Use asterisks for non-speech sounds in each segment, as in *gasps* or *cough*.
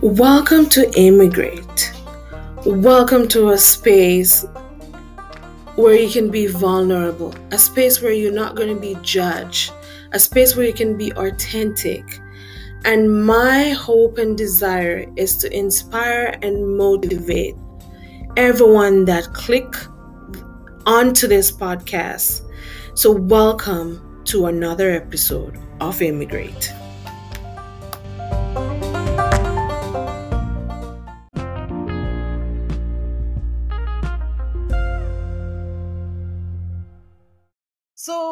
Welcome to Immigrate. Welcome to a space where you can be vulnerable, a space where you're not going to be judged, a space where you can be authentic. And my hope and desire is to inspire and motivate everyone that click onto this podcast. So welcome to another episode of Immigrate.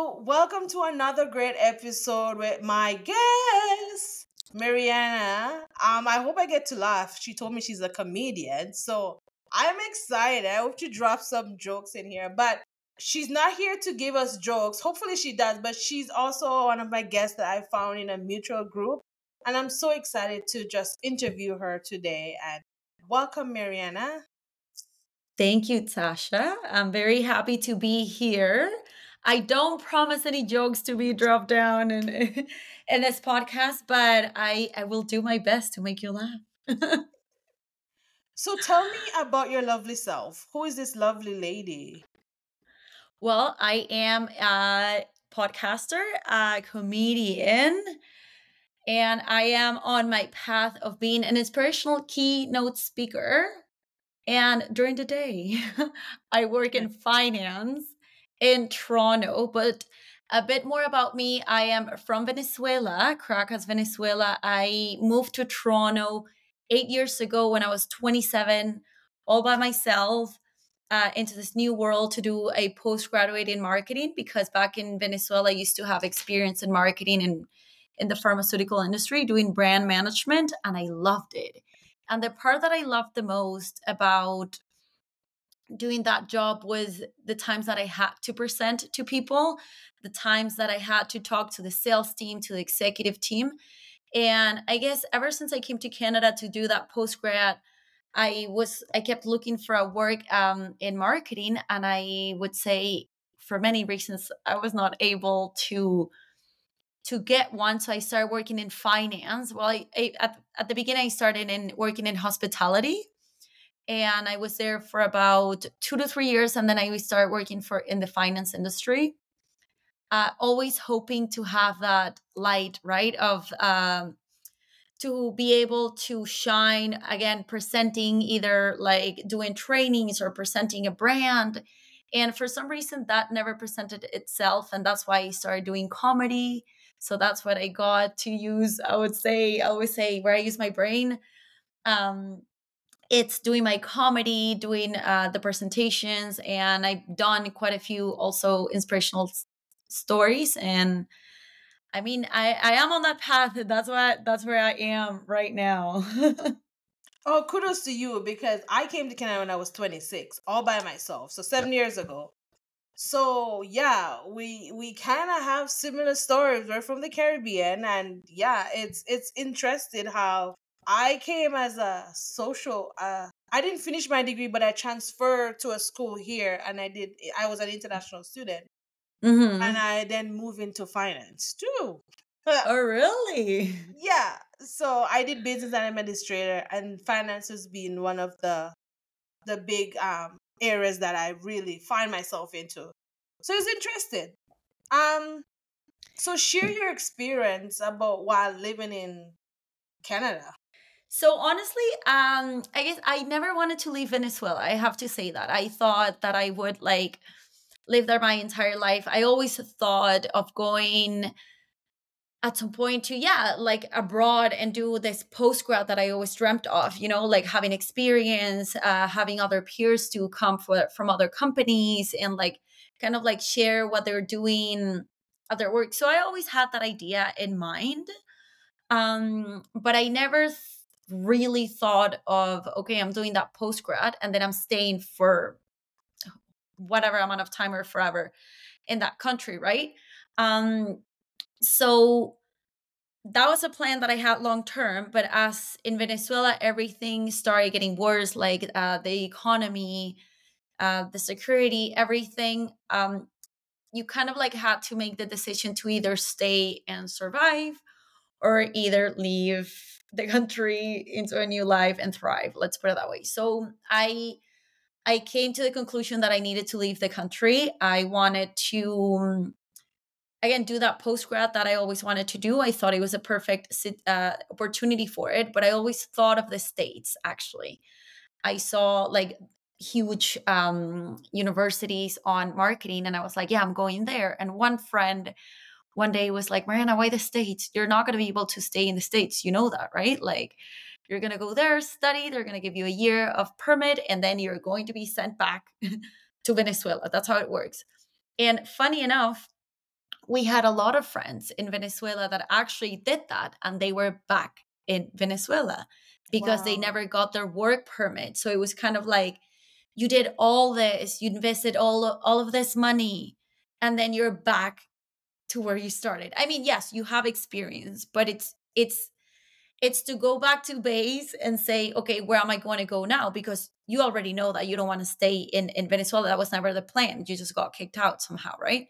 Welcome to another great episode with my guest, Mariana. Um, I hope I get to laugh. She told me she's a comedian, so I'm excited. I hope she drops some jokes in here. But she's not here to give us jokes. Hopefully, she does. But she's also one of my guests that I found in a mutual group, and I'm so excited to just interview her today. And welcome, Mariana. Thank you, Tasha. I'm very happy to be here. I don't promise any jokes to be dropped down in *laughs* in this podcast, but I I will do my best to make you laugh. *laughs* so tell me about your lovely self. Who is this lovely lady? Well, I am a podcaster, a comedian, and I am on my path of being an inspirational keynote speaker. And during the day, *laughs* I work in finance in Toronto, but a bit more about me. I am from Venezuela, Caracas, Venezuela. I moved to Toronto eight years ago when I was 27, all by myself. Uh, into this new world to do a postgraduate in marketing because back in Venezuela I used to have experience in marketing and in the pharmaceutical industry doing brand management and I loved it. And the part that I loved the most about doing that job was the times that I had to present to people, the times that I had to talk to the sales team, to the executive team. And I guess ever since I came to Canada to do that post grad, I was I kept looking for a work um, in marketing, and I would say for many reasons I was not able to to get one. So I started working in finance. Well, I, I at at the beginning I started in working in hospitality, and I was there for about two to three years, and then I started working for in the finance industry. Uh, always hoping to have that light, right? Of um, to be able to shine again, presenting either like doing trainings or presenting a brand. And for some reason, that never presented itself, and that's why I started doing comedy. So that's what I got to use. I would say, I always say, where I use my brain. Um, it's doing my comedy, doing uh, the presentations, and I've done quite a few also inspirational s- stories. And I mean, I I am on that path. That's what that's where I am right now. *laughs* oh, kudos to you because I came to Canada when I was 26, all by myself. So seven years ago. So yeah, we we kind of have similar stories. We're from the Caribbean, and yeah, it's it's interesting how I came as a social. Uh, I didn't finish my degree, but I transferred to a school here, and I did. I was an international student, mm-hmm. and I then moved into finance too. oh, *laughs* really? Yeah. So I did business and administrator, and finance has been one of the the big um areas that I really find myself into. So it's interesting. Um, so share your experience about while living in Canada. So honestly, um, I guess I never wanted to leave Venezuela. I have to say that. I thought that I would like live there my entire life. I always thought of going at some point to yeah like abroad and do this post grad that i always dreamt of you know like having experience uh, having other peers to come for, from other companies and like kind of like share what they're doing at their work so i always had that idea in mind um but i never really thought of okay i'm doing that post grad and then i'm staying for whatever amount of time or forever in that country right? Um so that was a plan that i had long term but as in venezuela everything started getting worse like uh, the economy uh, the security everything um you kind of like had to make the decision to either stay and survive or either leave the country into a new life and thrive let's put it that way. So i i came to the conclusion that i needed to leave the country. I wanted to again do that post grad that i always wanted to do. I thought it was a perfect uh, opportunity for it but i always thought of the states actually. I saw like huge um, universities on marketing and i was like yeah i'm going there. And one friend one day was like, Mariana, why the States? You're not going to be able to stay in the States. You know that, right? Like, you're going to go there, study, they're going to give you a year of permit, and then you're going to be sent back *laughs* to Venezuela. That's how it works. And funny enough, we had a lot of friends in Venezuela that actually did that, and they were back in Venezuela because wow. they never got their work permit. So it was kind of like, you did all this, you invested all all of this money, and then you're back to where you started. I mean, yes, you have experience, but it's it's it's to go back to base and say, okay, where am I going to go now? Because you already know that you don't want to stay in in Venezuela. That was never the plan. You just got kicked out somehow, right?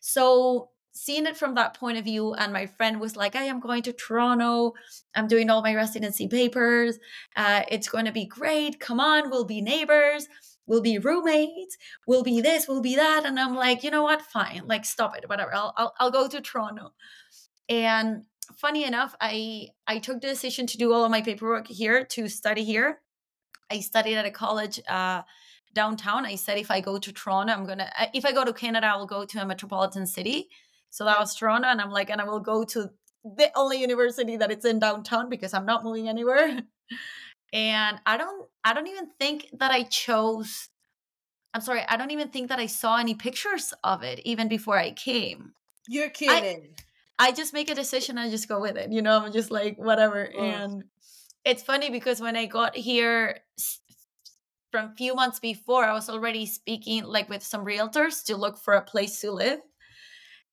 So seeing it from that point of view and my friend was like i am going to toronto i'm doing all my residency papers uh, it's going to be great come on we'll be neighbors we'll be roommates, we'll be this, we'll be that. And I'm like, you know what? Fine. Like, stop it, whatever. I'll, I'll, I'll go to Toronto. And funny enough, I, I took the decision to do all of my paperwork here to study here. I studied at a college uh, downtown. I said, if I go to Toronto, I'm going to, if I go to Canada, I'll go to a metropolitan city. So that was Toronto. And I'm like, and I will go to the only university that it's in downtown because I'm not moving anywhere. *laughs* and i don't i don't even think that i chose i'm sorry i don't even think that i saw any pictures of it even before i came you're kidding i, I just make a decision i just go with it you know i'm just like whatever oh. and it's funny because when i got here from a few months before i was already speaking like with some realtors to look for a place to live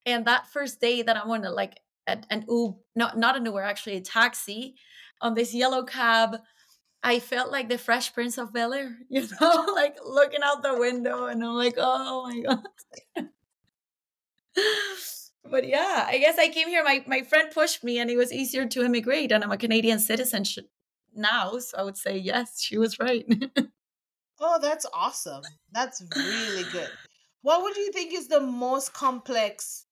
and that first day that i wanted like an uber not not an uber actually a taxi on this yellow cab I felt like the Fresh Prince of Bel Air, *laughs* you know, *laughs* like looking out the window, and I'm like, oh my *laughs* god. but yeah, I guess I came here. My my friend pushed me, and it was easier to immigrate, and I'm a Canadian citizen now, so I would say yes, she was right. oh, that's awesome. That's really good. What would you think is the most complex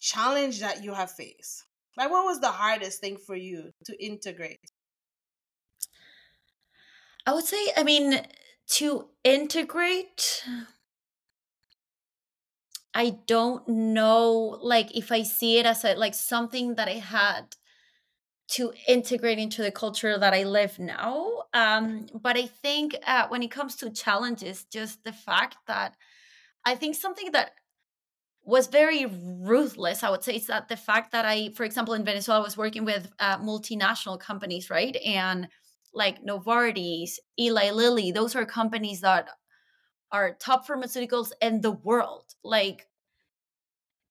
challenge that you have faced? Like, what was the hardest thing for you to integrate? I would say, I mean, to integrate, I don't know, like, if I see it as a, like something that I had to integrate into the culture that I live now. Um, but I think uh, when it comes to challenges, just the fact that I think something that was very ruthless, I would say, is that the fact that I, for example, in Venezuela, was working with uh, multinational companies, right? And like Novartis, Eli Lilly, those are companies that are top pharmaceuticals in the world. Like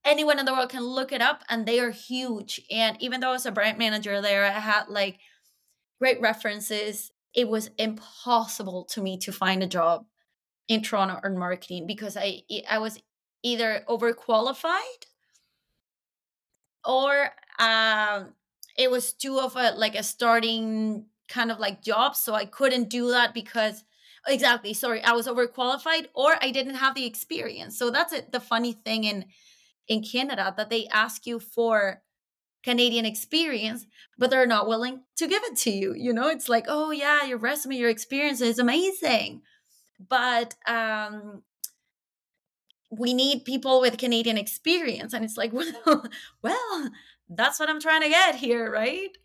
anyone in the world can look it up and they are huge. And even though I was a brand manager there, I had like great references. It was impossible to me to find a job in Toronto or marketing because I I was either overqualified or um, it was too of a like a starting kind of like jobs. So I couldn't do that because exactly sorry i was overqualified or i didn't have the experience. So that's it the funny thing in in canada that they ask you for canadian experience but they're not willing to give it to you you know? It's like oh yeah your resume your experience is amazing. But um we need people with canadian experience and it's like *laughs* well well that's what i'm trying to get here right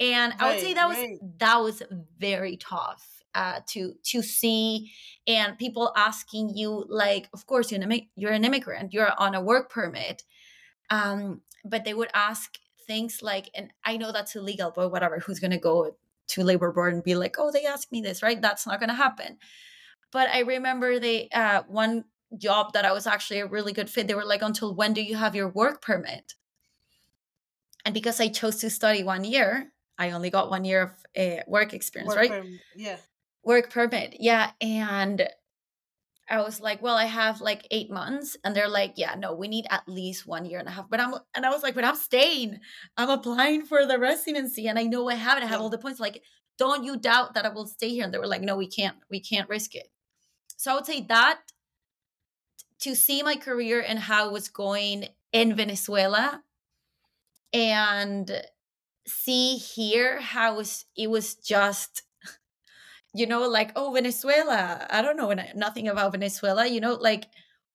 and right, I would say that was that was very tough uh, to to see, and people asking you like, of course you're an you're an immigrant, you're on a work permit, um, but they would ask things like, and I know that's illegal, but whatever, who's gonna go to labor board and be like, oh, they asked me this, right? That's not gonna happen. But I remember they uh, one job that I was actually a really good fit. They were like, until when do you have your work permit? And because I chose to study one year, I only got one year of uh, work experience, work right? yeah. Work permit, yeah. And I was like, well, I have like eight months. And they're like, yeah, no, we need at least one year and a half. But I'm, and I was like, but I'm staying. I'm applying for the residency and I know I have it. I have all the points. Like, don't you doubt that I will stay here? And they were like, no, we can't, we can't risk it. So I would say that to see my career and how it was going in Venezuela and see here how it was, just *laughs* you know, like, oh, Venezuela, I don't know nothing about Venezuela, you know, like,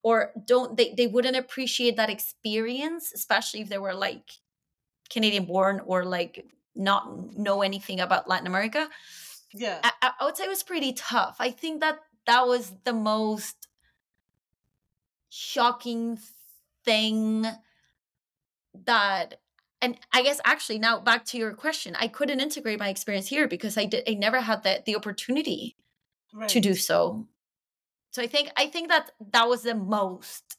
or don't they, they wouldn't appreciate that experience, especially if they were like Canadian born or like not know anything about Latin America. Yeah. I, I would say it was pretty tough. I think that that was the most shocking thing that and i guess actually now back to your question i couldn't integrate my experience here because i did i never had the, the opportunity right. to do so so i think i think that that was the most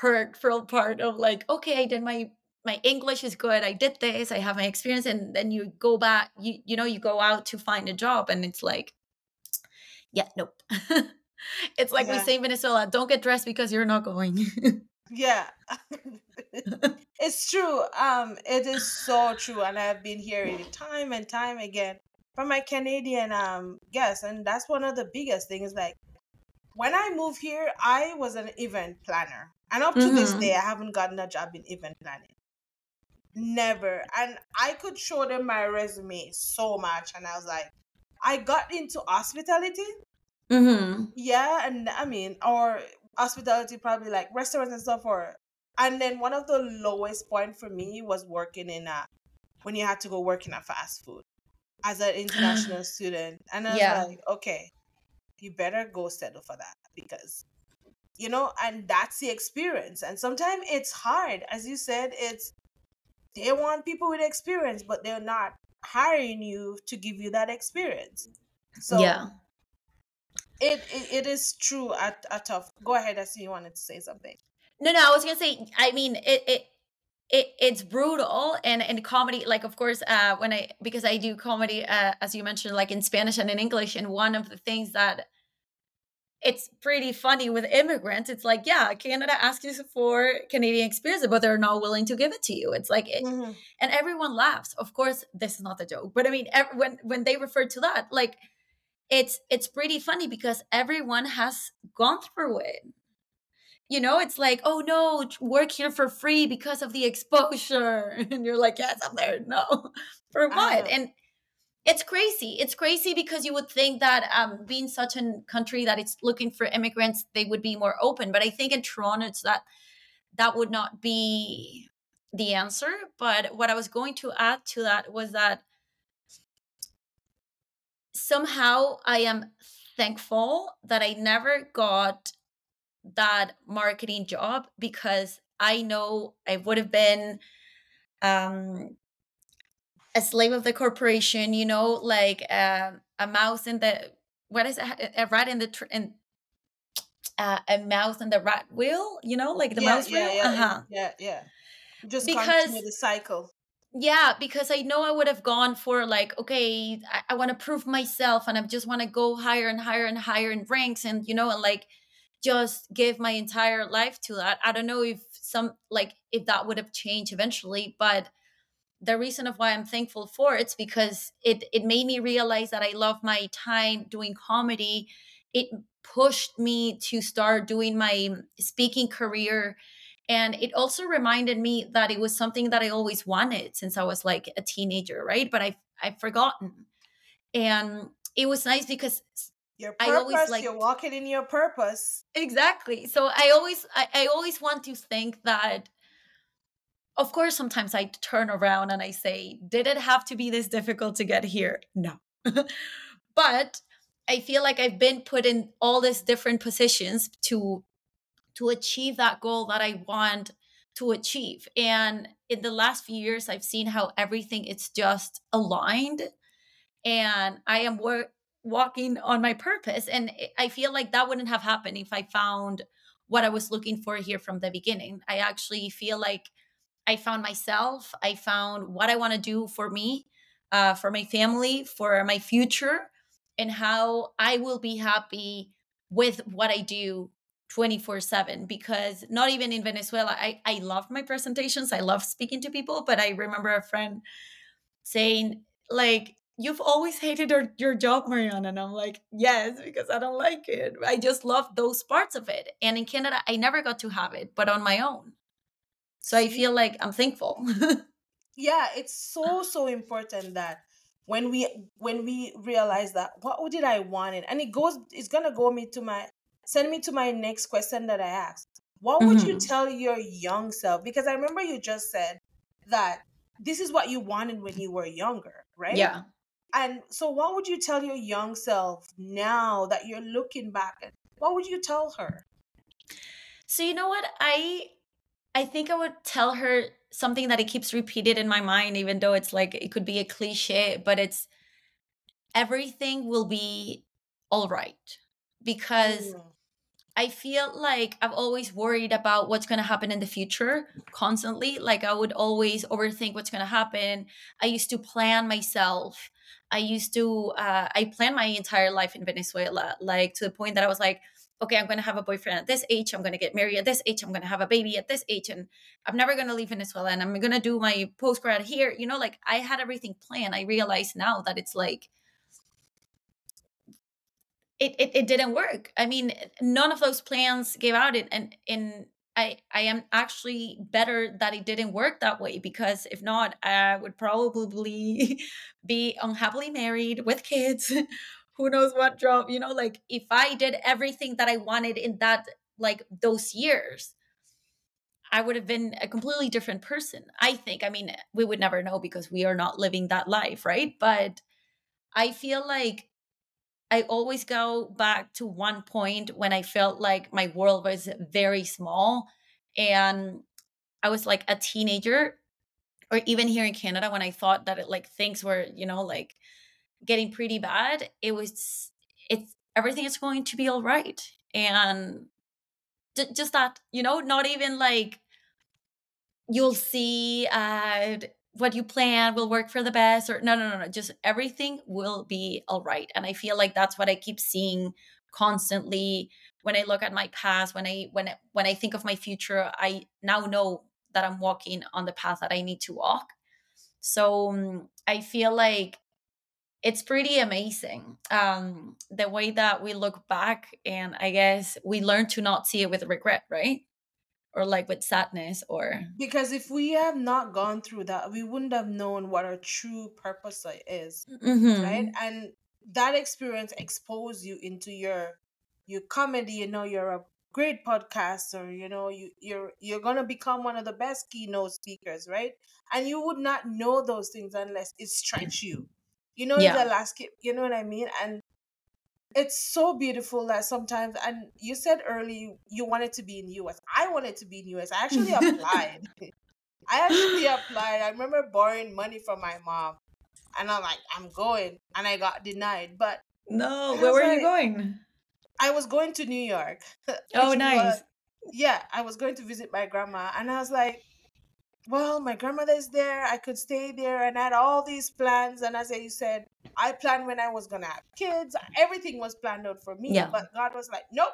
hurtful part of like okay i did my my english is good i did this i have my experience and then you go back you you know you go out to find a job and it's like yeah nope *laughs* it's like yeah. we say in venezuela don't get dressed because you're not going *laughs* yeah *laughs* it's true. Um, it is so true, and I've been hearing it time and time again from my Canadian um guests, and that's one of the biggest things. Like when I moved here, I was an event planner, and up to mm-hmm. this day, I haven't gotten a job in event planning. Never, and I could show them my resume so much, and I was like, I got into hospitality. Mm-hmm. Yeah, and I mean, or hospitality, probably like restaurants and stuff, or and then one of the lowest point for me was working in a when you had to go work in a fast food as an international *gasps* student. And I was yeah. like, okay, you better go settle for that because you know, and that's the experience. And sometimes it's hard. As you said, it's they want people with experience, but they're not hiring you to give you that experience. So yeah. It, it, it is true at a tough go ahead i see you wanted to say something no, no, I was gonna say. I mean, it it it it's brutal and and comedy. Like, of course, uh, when I because I do comedy, uh, as you mentioned, like in Spanish and in English, and one of the things that it's pretty funny with immigrants. It's like, yeah, Canada asks you for Canadian experience, but they're not willing to give it to you. It's like, it, mm-hmm. and everyone laughs. Of course, this is not a joke, but I mean, when when they refer to that, like, it's it's pretty funny because everyone has gone through it. You know it's like oh no work here for free because of the *laughs* exposure. And you're like yes i'm there. No *laughs* for what? And it's crazy. It's crazy because you would think that um, being such a country that it's looking for immigrants they would be more open. But i think in toronto it's that that would not be the answer. But what i was going to add to that was that somehow i am thankful that i never got that marketing job because I know I would have been um, a slave of the corporation, you know, like uh, a mouse in the what is it? A rat in the tr- in uh, a mouse in the rat wheel, you know, like the yeah, mouse yeah, wheel. Yeah, uh-huh. yeah, yeah. Just because the cycle. Yeah, because I know I would have gone for like, okay, I, I want to prove myself, and I just want to go higher and higher and higher in ranks, and you know, and like just give my entire life to that. I don't know if some like if that would have changed eventually, but the reason of why I'm thankful for it's because it it made me realize that I love my time doing comedy. It pushed me to start doing my speaking career and it also reminded me that it was something that I always wanted since I was like a teenager, right? But I I've forgotten. And it was nice because your purpose, I always like you're walking in your purpose. Exactly. So I always I, I always want to think that of course sometimes I turn around and I say, did it have to be this difficult to get here? No. *laughs* but I feel like I've been put in all these different positions to to achieve that goal that I want to achieve. And in the last few years, I've seen how everything is just aligned. And I am work walking on my purpose. And I feel like that wouldn't have happened if I found what I was looking for here from the beginning. I actually feel like I found myself, I found what I want to do for me, uh, for my family, for my future, and how I will be happy with what I do 24 7 because not even in Venezuela, I, I love my presentations. I love speaking to people. But I remember a friend saying, like, you've always hated your, your job, Mariana. And I'm like, yes, because I don't like it. I just love those parts of it. And in Canada, I never got to have it, but on my own. So I feel like I'm thankful. *laughs* yeah, it's so, so important that when we when we realize that what did I want it? And it goes it's gonna go me to my send me to my next question that I asked. What would mm-hmm. you tell your young self? Because I remember you just said that this is what you wanted when you were younger, right? Yeah. And so what would you tell your young self now that you're looking back at? What would you tell her? So you know what? I I think I would tell her something that it keeps repeated in my mind even though it's like it could be a cliche, but it's everything will be all right because mm. I feel like I've always worried about what's going to happen in the future constantly. Like I would always overthink what's going to happen. I used to plan myself. I used to, uh, I planned my entire life in Venezuela, like to the point that I was like, okay, I'm going to have a boyfriend at this age. I'm going to get married at this age. I'm going to have a baby at this age. And I'm never going to leave Venezuela. And I'm going to do my post grad here. You know, like I had everything planned. I realize now that it's like, it, it, it didn't work. I mean, none of those plans gave out. And in I, I am actually better that it didn't work that way because if not, I would probably *laughs* be unhappily married with kids. *laughs* Who knows what job, you know, like if I did everything that I wanted in that, like those years, I would have been a completely different person. I think. I mean, we would never know because we are not living that life, right? But I feel like I always go back to one point when I felt like my world was very small and I was like a teenager or even here in Canada when I thought that it like things were, you know, like getting pretty bad, it was it's everything is going to be all right. And just that, you know, not even like you'll see uh what you plan will work for the best or no no no no just everything will be all right. And i feel like that's what i keep seeing constantly when i look at my past when i when I, when i think of my future i now know that i'm walking on the path that i need to walk. So um, i feel like it's pretty amazing um the way that we look back and i guess we learn to not see it with regret right or like with sadness or because if we have not gone through that we wouldn't have known what our true purpose is mm-hmm. right and that experience exposed you into your your comedy you know you're a great podcaster you know you you're you're gonna become one of the best keynote speakers right and you would not know those things unless it stretch you you know yeah. the last you know what i mean and it's so beautiful that sometimes and you said early you wanted to be in us i wanted to be in us i *laughs* actually applied. *laughs* I actually applied. I remember borrowing money from my mom and i'm like i'm going and i got denied but no where were like, you going? I was going to new york *laughs* oh nice was, yeah i was going to visit my grandma and i was like well, my grandmother is there. I could stay there and I had all these plans. And as you said, I planned when I was going to have kids. Everything was planned out for me. Yeah. But God was like, nope,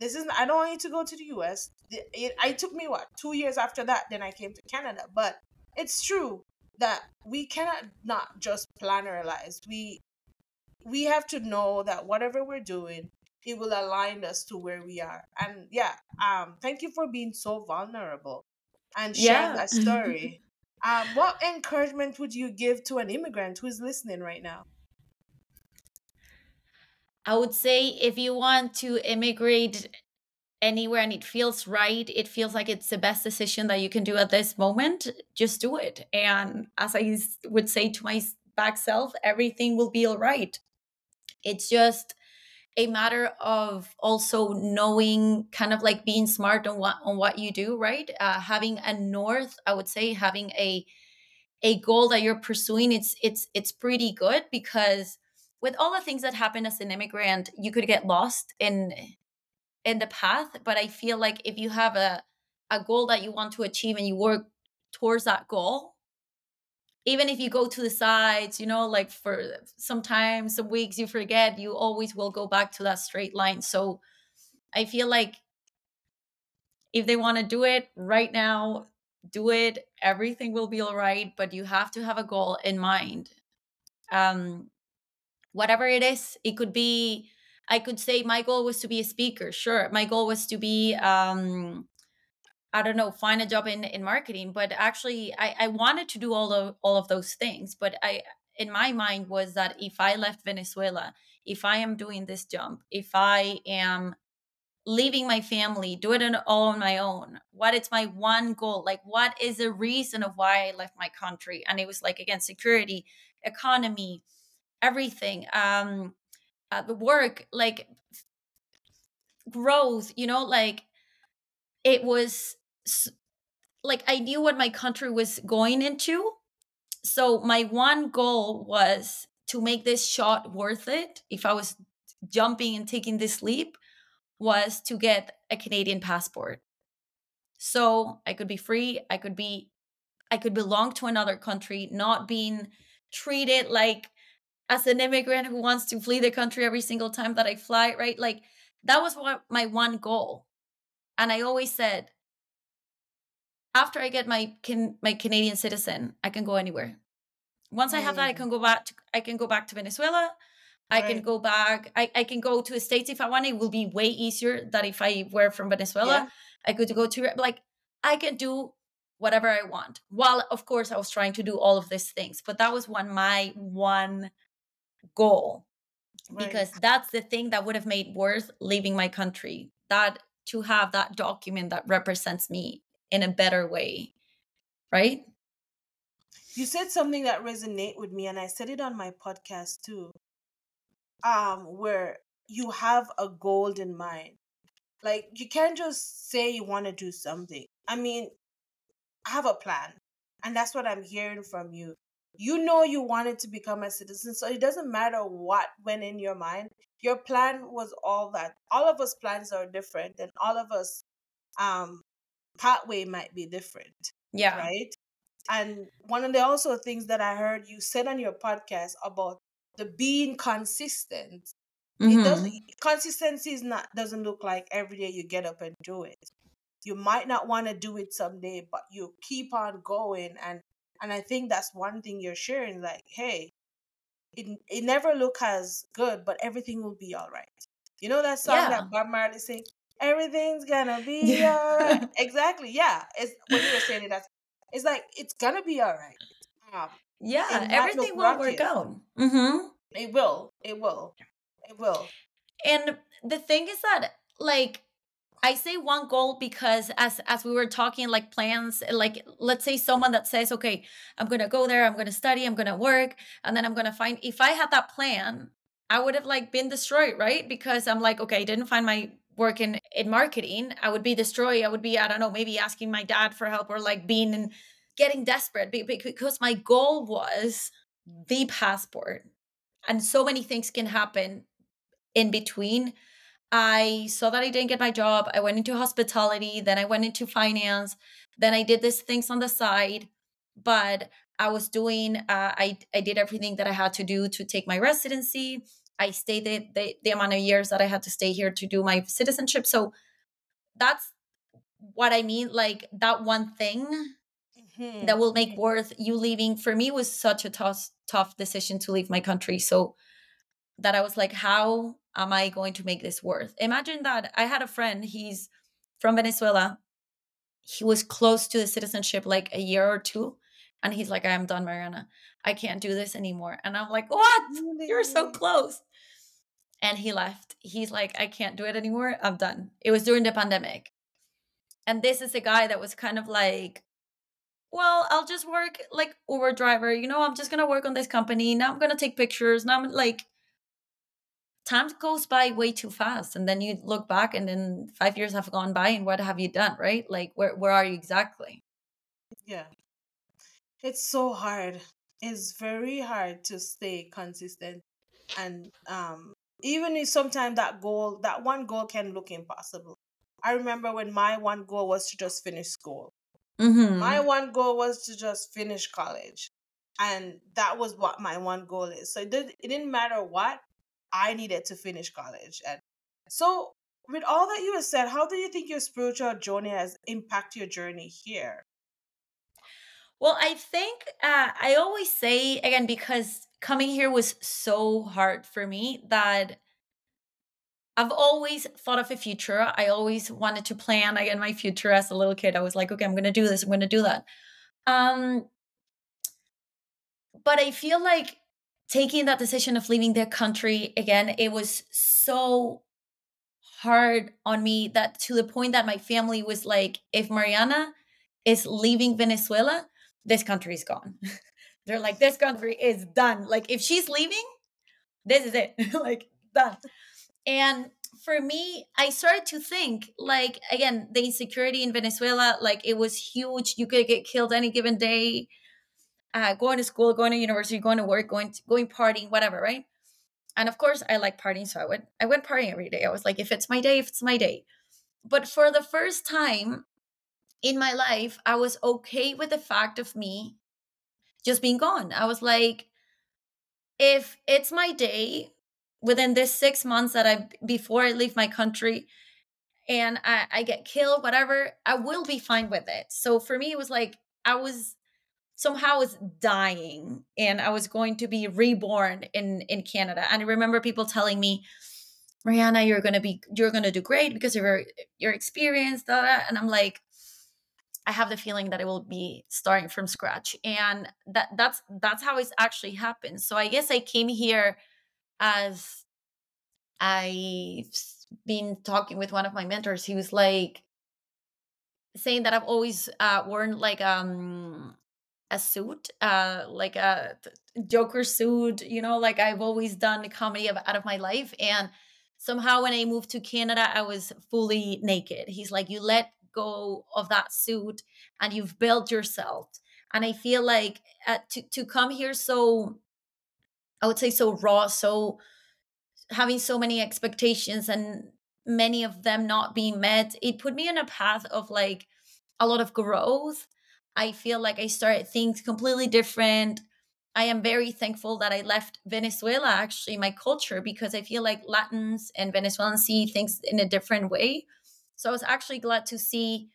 this isn't, I don't want you to go to the US. It, it, it took me, what, two years after that, then I came to Canada. But it's true that we cannot not just plan our lives. We, we have to know that whatever we're doing, it will align us to where we are. And yeah, um, thank you for being so vulnerable and share yeah. that *laughs* story. um, what encouragement would you give to an immigrant who's listening right now? I would say if you want to immigrate anywhere and it feels right, it feels like it's the best decision that you can do at this moment, just do it. And as I would say to my back self, everything will be all right. It's just a matter of also knowing kind of like being smart on what on what you do right? Uh, having a north i would say having a a goal that you're pursuing it's it's it's pretty good because with all the things that happen as an immigrant you could get lost in in the path. But i feel like if you have a a goal that you want to achieve and you work towards that goal even if you go to the sides, you know, like for sometimes some weeks you forget, you always will go back to that straight line. So I feel like if they want to do it right now, do it. Everything will be all right, but you have to have a goal in mind. Um, whatever it is, it could be. I could say my goal was to be a speaker. Sure, my goal was to be um, I don't know, find a job in in marketing. But actually, I I wanted to do all of all of those things. But I in my mind was that if I left Venezuela, if I am doing this jump, if I am leaving my family, do it all on my own, what is my one goal? Like, what is the reason of why I left my country? And it was like again, security, economy, everything, um, uh, the work, like growth. You know, like it was like I knew what my country was going into. So my one goal was to make this shot worth it. If I was jumping and taking this leap, was to get a Canadian passport. So I could be free. I could be, I could belong to another country, not being treated like as an immigrant who wants to flee the country every single time that I fly. Right? Like that was what my one goal. And I always said, after I get my can my Canadian citizen, I can go anywhere. Once I have that, I mm. can go back. To, I can go back to Venezuela. I right. can go back. I, I can go to the states if I want. It will be way easier than if I were from Venezuela. Yeah. I could go to like I can do whatever I want. While of course I was trying to do all of these things, but that was one my one goal right. because that's the thing that would have made worth leaving my country. That to have that document that represents me in a better way right? You said something that resonate with me and i said it on my podcast too um where you have a goal in mind. Like you can't just say you want to do something. I mean I have a plan and that's what i'm hearing from you. You know you wanted to become a citizen so it doesn't matter what went in your mind. Your plan was all that. All of us plans are different and all of us um pathway might be different. Yeah. Right. And one of the also things that I heard you said on your podcast about the being consistent. Mm-hmm. It doesn't consistency is not doesn't look like every day you get up and do it. You might not want to do it someday, but you keep on going and and I think that's one thing you're sharing, like, hey, it it never look as good, but everything will be all right. You know that song yeah. that Bob Marley sing, everything's gonna *laughs* be yeah. all right. *laughs* exactly. Yeah. It's when you were saying it, that's it's like it's gonna be all right. Um, yeah, everything will work out. Mm-hmm. It will. It will. It will. And the thing is that, like, I say one goal because as as we were talking, like plans, like let's say someone that says, okay, I'm gonna go there, I'm gonna study, I'm gonna work, and then I'm gonna find. If I had that plan, I would have like been destroyed, right? Because I'm like, okay, I didn't find my work in, in marketing, I would be destroyed. I would be, I don't know, maybe asking my dad for help or like being and getting desperate because my goal was the passport. And so many things can happen in between. I saw that I didn't get my job. I went into hospitality, then I went into finance, then I did these things on the side. But I was doing, uh, I, I did everything that I had to do to take my residency. I stayed the, the, the amount of years that I had to stay here to do my citizenship. So that's what I mean. Like that one thing mm-hmm. that will make mm-hmm. worth you leaving for me was such a tough, tough decision to leave my country. So that I was like, how am I going to make this worth? Imagine that I had a friend, he's from Venezuela. He was close to the citizenship like a year or two. And he's like, I'm done, Mariana. I can't do this anymore. And I'm like, what? You're so close. And he left. He's like, I can't do it anymore. I'm done. It was during the pandemic. And this is a guy that was kind of like, well, I'll just work like Uber driver. You know, I'm just going to work on this company. Now I'm going to take pictures. Now I'm like, time goes by way too fast. And then you look back and then five years have gone by and what have you done, right? Like, where, where are you exactly? Yeah. It's so hard. It's very hard to stay consistent. And um, even if sometimes that goal, that one goal can look impossible. I remember when my one goal was to just finish school. Mm-hmm. My one goal was to just finish college. and that was what my one goal is. So it, did, it didn't matter what I needed to finish college. And so, with all that you have said, how do you think your spiritual journey has impacted your journey here? Well, I think uh, I always say again because coming here was so hard for me that I've always thought of a future. I always wanted to plan again my future as a little kid. I was like, okay, I'm going to do this. I'm going to do that. Um, but I feel like taking that decision of leaving the country again, it was so hard on me that to the point that my family was like, if Mariana is leaving Venezuela, this country is gone. *laughs* They're like, this country is done. Like, if she's leaving, this is it. *laughs* like, done. And for me, I started to think, like, again, the insecurity in Venezuela, like, it was huge. You could get killed any given day. Uh, going to school, going to university, going to work, going to, going partying, whatever, right? And of course, I like partying, so I went I went partying every day. I was like, if it's my day, if it's my day. But for the first time in my life, I was okay with the fact of me just being gone. I was like, if it's my day within this six months that I before I leave my country and I, I get killed, whatever, I will be fine with it. So for me, it was like I was somehow was dying and I was going to be reborn in in Canada. And I remember people telling me, Mariana, you're gonna be you're gonna do great because of your your experience, da, da. and I'm like, I have the feeling that it will be starting from scratch. And that that's that's how it's actually happened. So I guess I came here as I've been talking with one of my mentors. He was like saying that I've always uh, worn like um a suit, uh, like a Joker suit, you know, like I've always done comedy out of my life. And somehow when I moved to Canada, I was fully naked. He's like, you let go of that suit and you've built yourself. And I feel like uh, to, to come here so, I would say so raw, so having so many expectations and many of them not being met, it put me on a path of like a lot of growth. I feel like I started things completely different. I am very thankful that I left Venezuela, actually, my culture, because I feel like Latins and Venezuelans see things in a different way. So I was actually glad to see,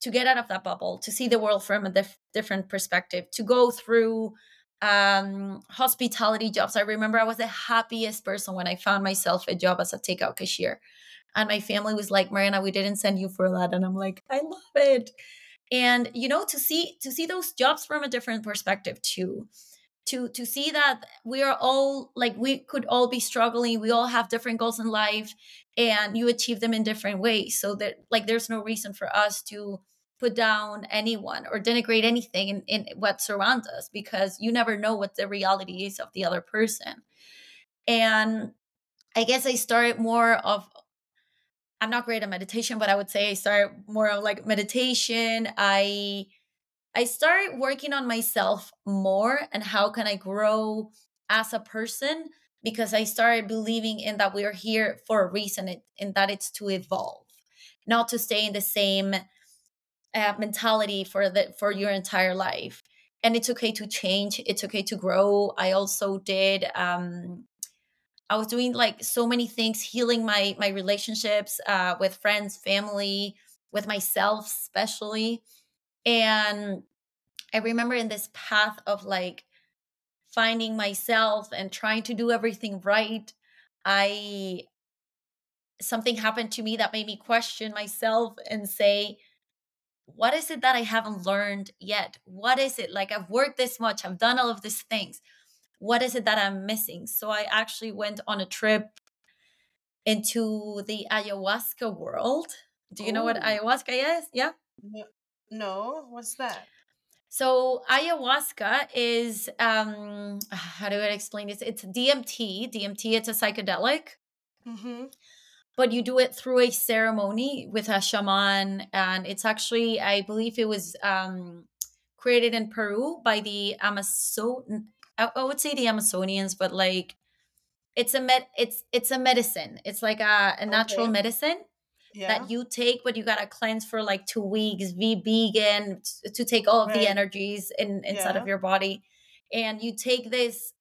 to get out of that bubble, to see the world from a dif- different perspective, to go through um, hospitality jobs. I remember I was the happiest person when I found myself a job as a takeout cashier. And my family was like, Mariana, we didn't send you for that. And I'm like, I love it. And you know, to see to see those jobs from a different perspective too. To to see that we are all like we could all be struggling, we all have different goals in life and you achieve them in different ways. So that like there's no reason for us to put down anyone or denigrate anything in, in what surrounds us because you never know what the reality is of the other person. And I guess I started more of I'm not great at meditation, but I would say I started more of like meditation. I I started working on myself more and how can I grow as a person because I started believing in that we are here for a reason and that it's to evolve, not to stay in the same uh, mentality for the for your entire life. And it's okay to change. It's okay to grow. I also did. Um, I was doing like so many things, healing my my relationships uh, with friends, family, with myself, especially. And I remember in this path of like finding myself and trying to do everything right, I something happened to me that made me question myself and say, what is it that I haven't learned yet? What is it? Like, I've worked this much, I've done all of these things. What is it that I'm missing? So, I actually went on a trip into the ayahuasca world. Do you know what oh. ayahuasca is? Yeah. No, what's that? So ayahuasca is um *sighs* how do I explain this? It's DMT. DMT. It's a psychedelic. Mm-hmm but you do it through a ceremony with a shaman and it's actually i believe it was um, created in peru by the amazon i would say the amazonians but like it's a med it's it's a medicine it's like a, a natural okay. medicine yeah. that you take but you gotta cleanse for like two weeks be vegan to take all of right. the energies in inside yeah. of your body and you take this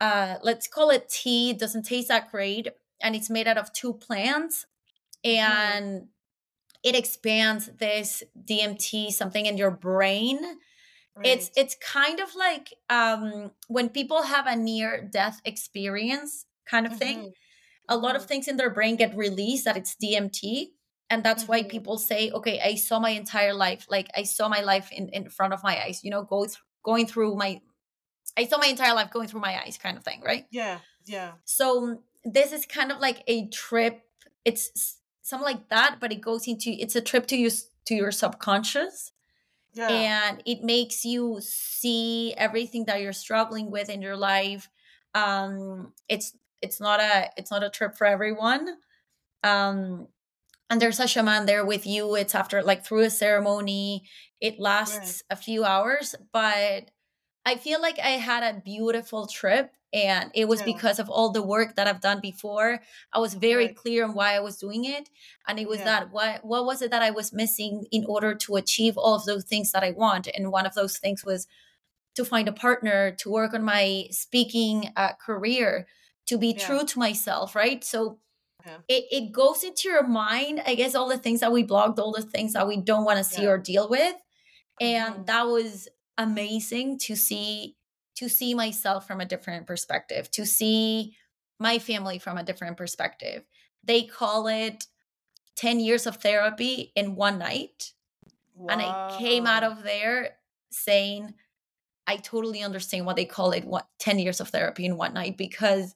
uh let's call it tea it doesn't taste that great and it's made out of two plants Mm-hmm. and it expands this DMT something in your brain it's Right. it's kind of like um when people have a near death experience kind of thing Mhm. A lot of Mhm. things in their brain get released that it's DMT and that's why Mhm. people say okay I saw my entire life like I saw my life in in front of my eyes you know go th- going through my I saw my entire life going through my eyes kind of thing right Yeah. Yeah. so this is kind of like a trip it's something like that but it goes into it's a trip to you, to your subconscious Yeah. and it makes you see everything that you're struggling with in your life um it's it's not a it's not a trip for everyone. Um and there's a shaman there with you. It's after like through a ceremony. It lasts a few hours but i feel like i had a beautiful trip and it was Yeah. because of all the work that i've done before. I was very Right. clear on why i was doing it and it was Yeah. that what what was it that i was missing in order to achieve all of those things that i want? And one of those things was to find a partner to work on my speaking uh, career to be Yeah. true to myself right so Yeah. it, it goes into your mind i guess all the things that we blocked all the things that we don't want to see or deal with and Mhm. that was amazing to see to see myself from a different perspective to see my family from a different perspective they call it 10 years of therapy in one night and i came out of there saying i totally understand what they call it what 10 years of therapy in one night because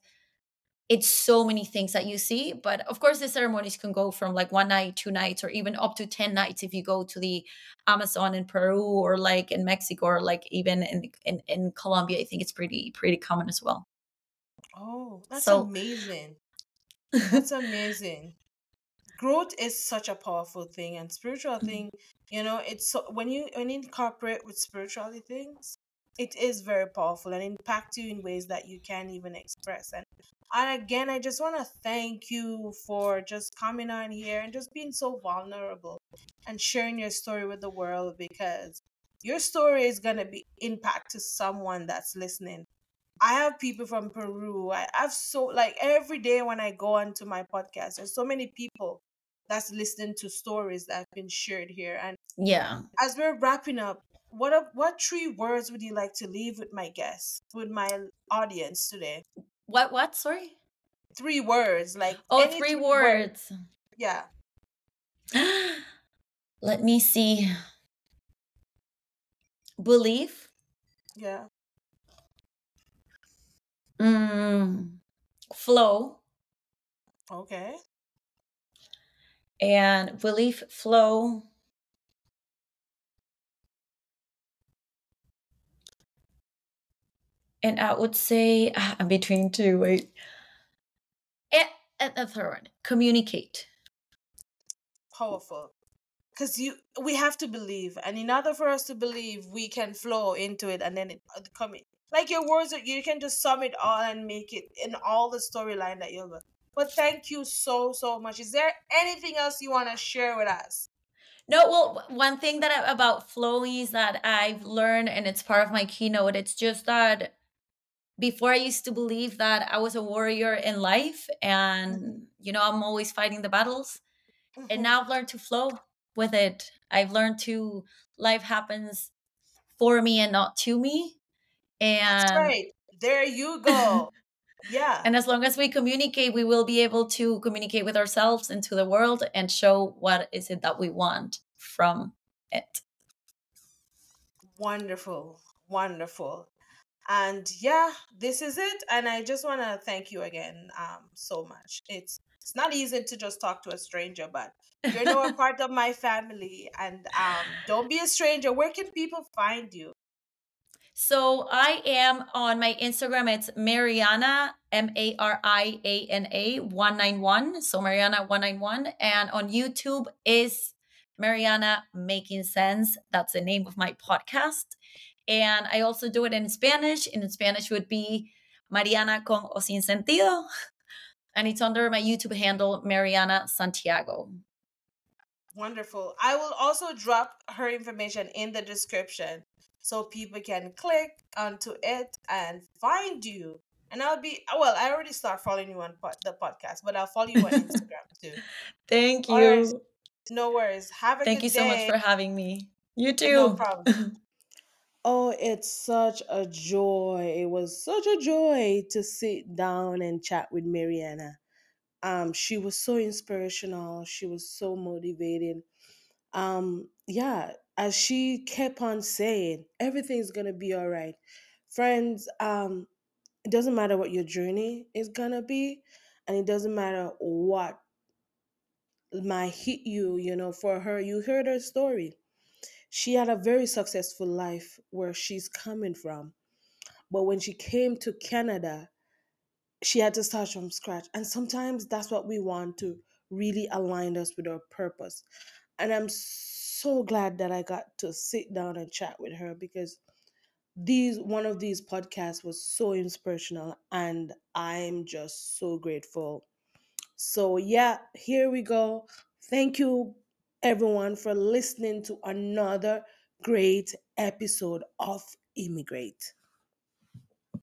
it's so many things that you see but of course the ceremonies can go from like one night two nights or even up to 10 nights if you go to the amazon in peru or like in mexico or like even in in, in colombia i think it's pretty pretty common as well Oh, that's So- amazing. *laughs* That's amazing. Growth is such a powerful thing, and spiritual Mm-hmm. thing, you know, it's so when you when you incorporate with spirituality things, it is very powerful and impact you in ways that you can't even express. And and again, I just want to thank you for just coming on here and just being so vulnerable and sharing your story with the world because your story is gonna be impact to someone that's listening. I have people from Peru. I have so like every day when I go onto my podcast, there's so many people that's listening to stories that have been shared here. And yeah as we're wrapping up, what what three words would you like to leave with my guests, with my audience today? What what sorry Three words, like oh any three words. words Yeah. *gasps* let me see belief Yeah. mm, flow Okay. and belief flow and i would say ah, i'm between two wait and, and the third one communicate Powerful. Because you, we have to believe, and in order for us to believe, we can flow into it, and then it uh, come in. Like your words, you can just sum it all and make it in all the storyline that you'll. But thank you so so much. Is there anything else you want to share with us? no well one thing that I, about flow is that i've learned and it's part of my keynote it's just that before i used to believe that i was a warrior in life and mm-hmm. you know i'm always fighting the battles and mm-hmm. now I've learned to flow with it. I've learned to life happens for me and not to me. That's And right. There you *laughs* go. Yeah. and as long as we communicate, we will be able to communicate with ourselves and to the world and show what is it that we want from it. Wonderful. Wonderful. And yeah, this is it. And I just want to thank you again um so much. It's it's not easy to just talk to a stranger, but you're now a part of my family and um don't be a stranger. Where can people find you? So I am on my Instagram. It's Mariana M A R I A N A one nine one. So Mariana one nine one, and on YouTube is Mariana Making Sense. That's the name of my podcast, and I also do it in Spanish. In Spanish would be Mariana con o sin sentido, *laughs* and it's under my YouTube handle Mariana Santiago. Wonderful. I will also drop her information in the description so people can click onto it and find you. And I'll be well. I already start following you on the podcast, but I'll follow you on Instagram too. *laughs* Thank you. Right. No worries. Have a Thank you day. so much for having me. You too. No problem. *laughs* Oh, it's such a joy. It was such a joy to sit down and chat with Mariana. Um, she was so inspirational. She was so motivating. Um, yeah, as she kept on saying, everything's gonna be all right. Friends, um, it doesn't matter what your journey is gonna be, and it doesn't matter what might hit you, you know, for her, you heard her story she had a very successful life where she's coming from. But when she came to Canada, she had to start from scratch. And sometimes that's what we want to really align us with our purpose. And I'm so glad that I got to sit down and chat with her because these one of these podcasts was so inspirational and I'm just so grateful. So yeah, here we go. Thank you everyone for listening to another great episode of Immigrate.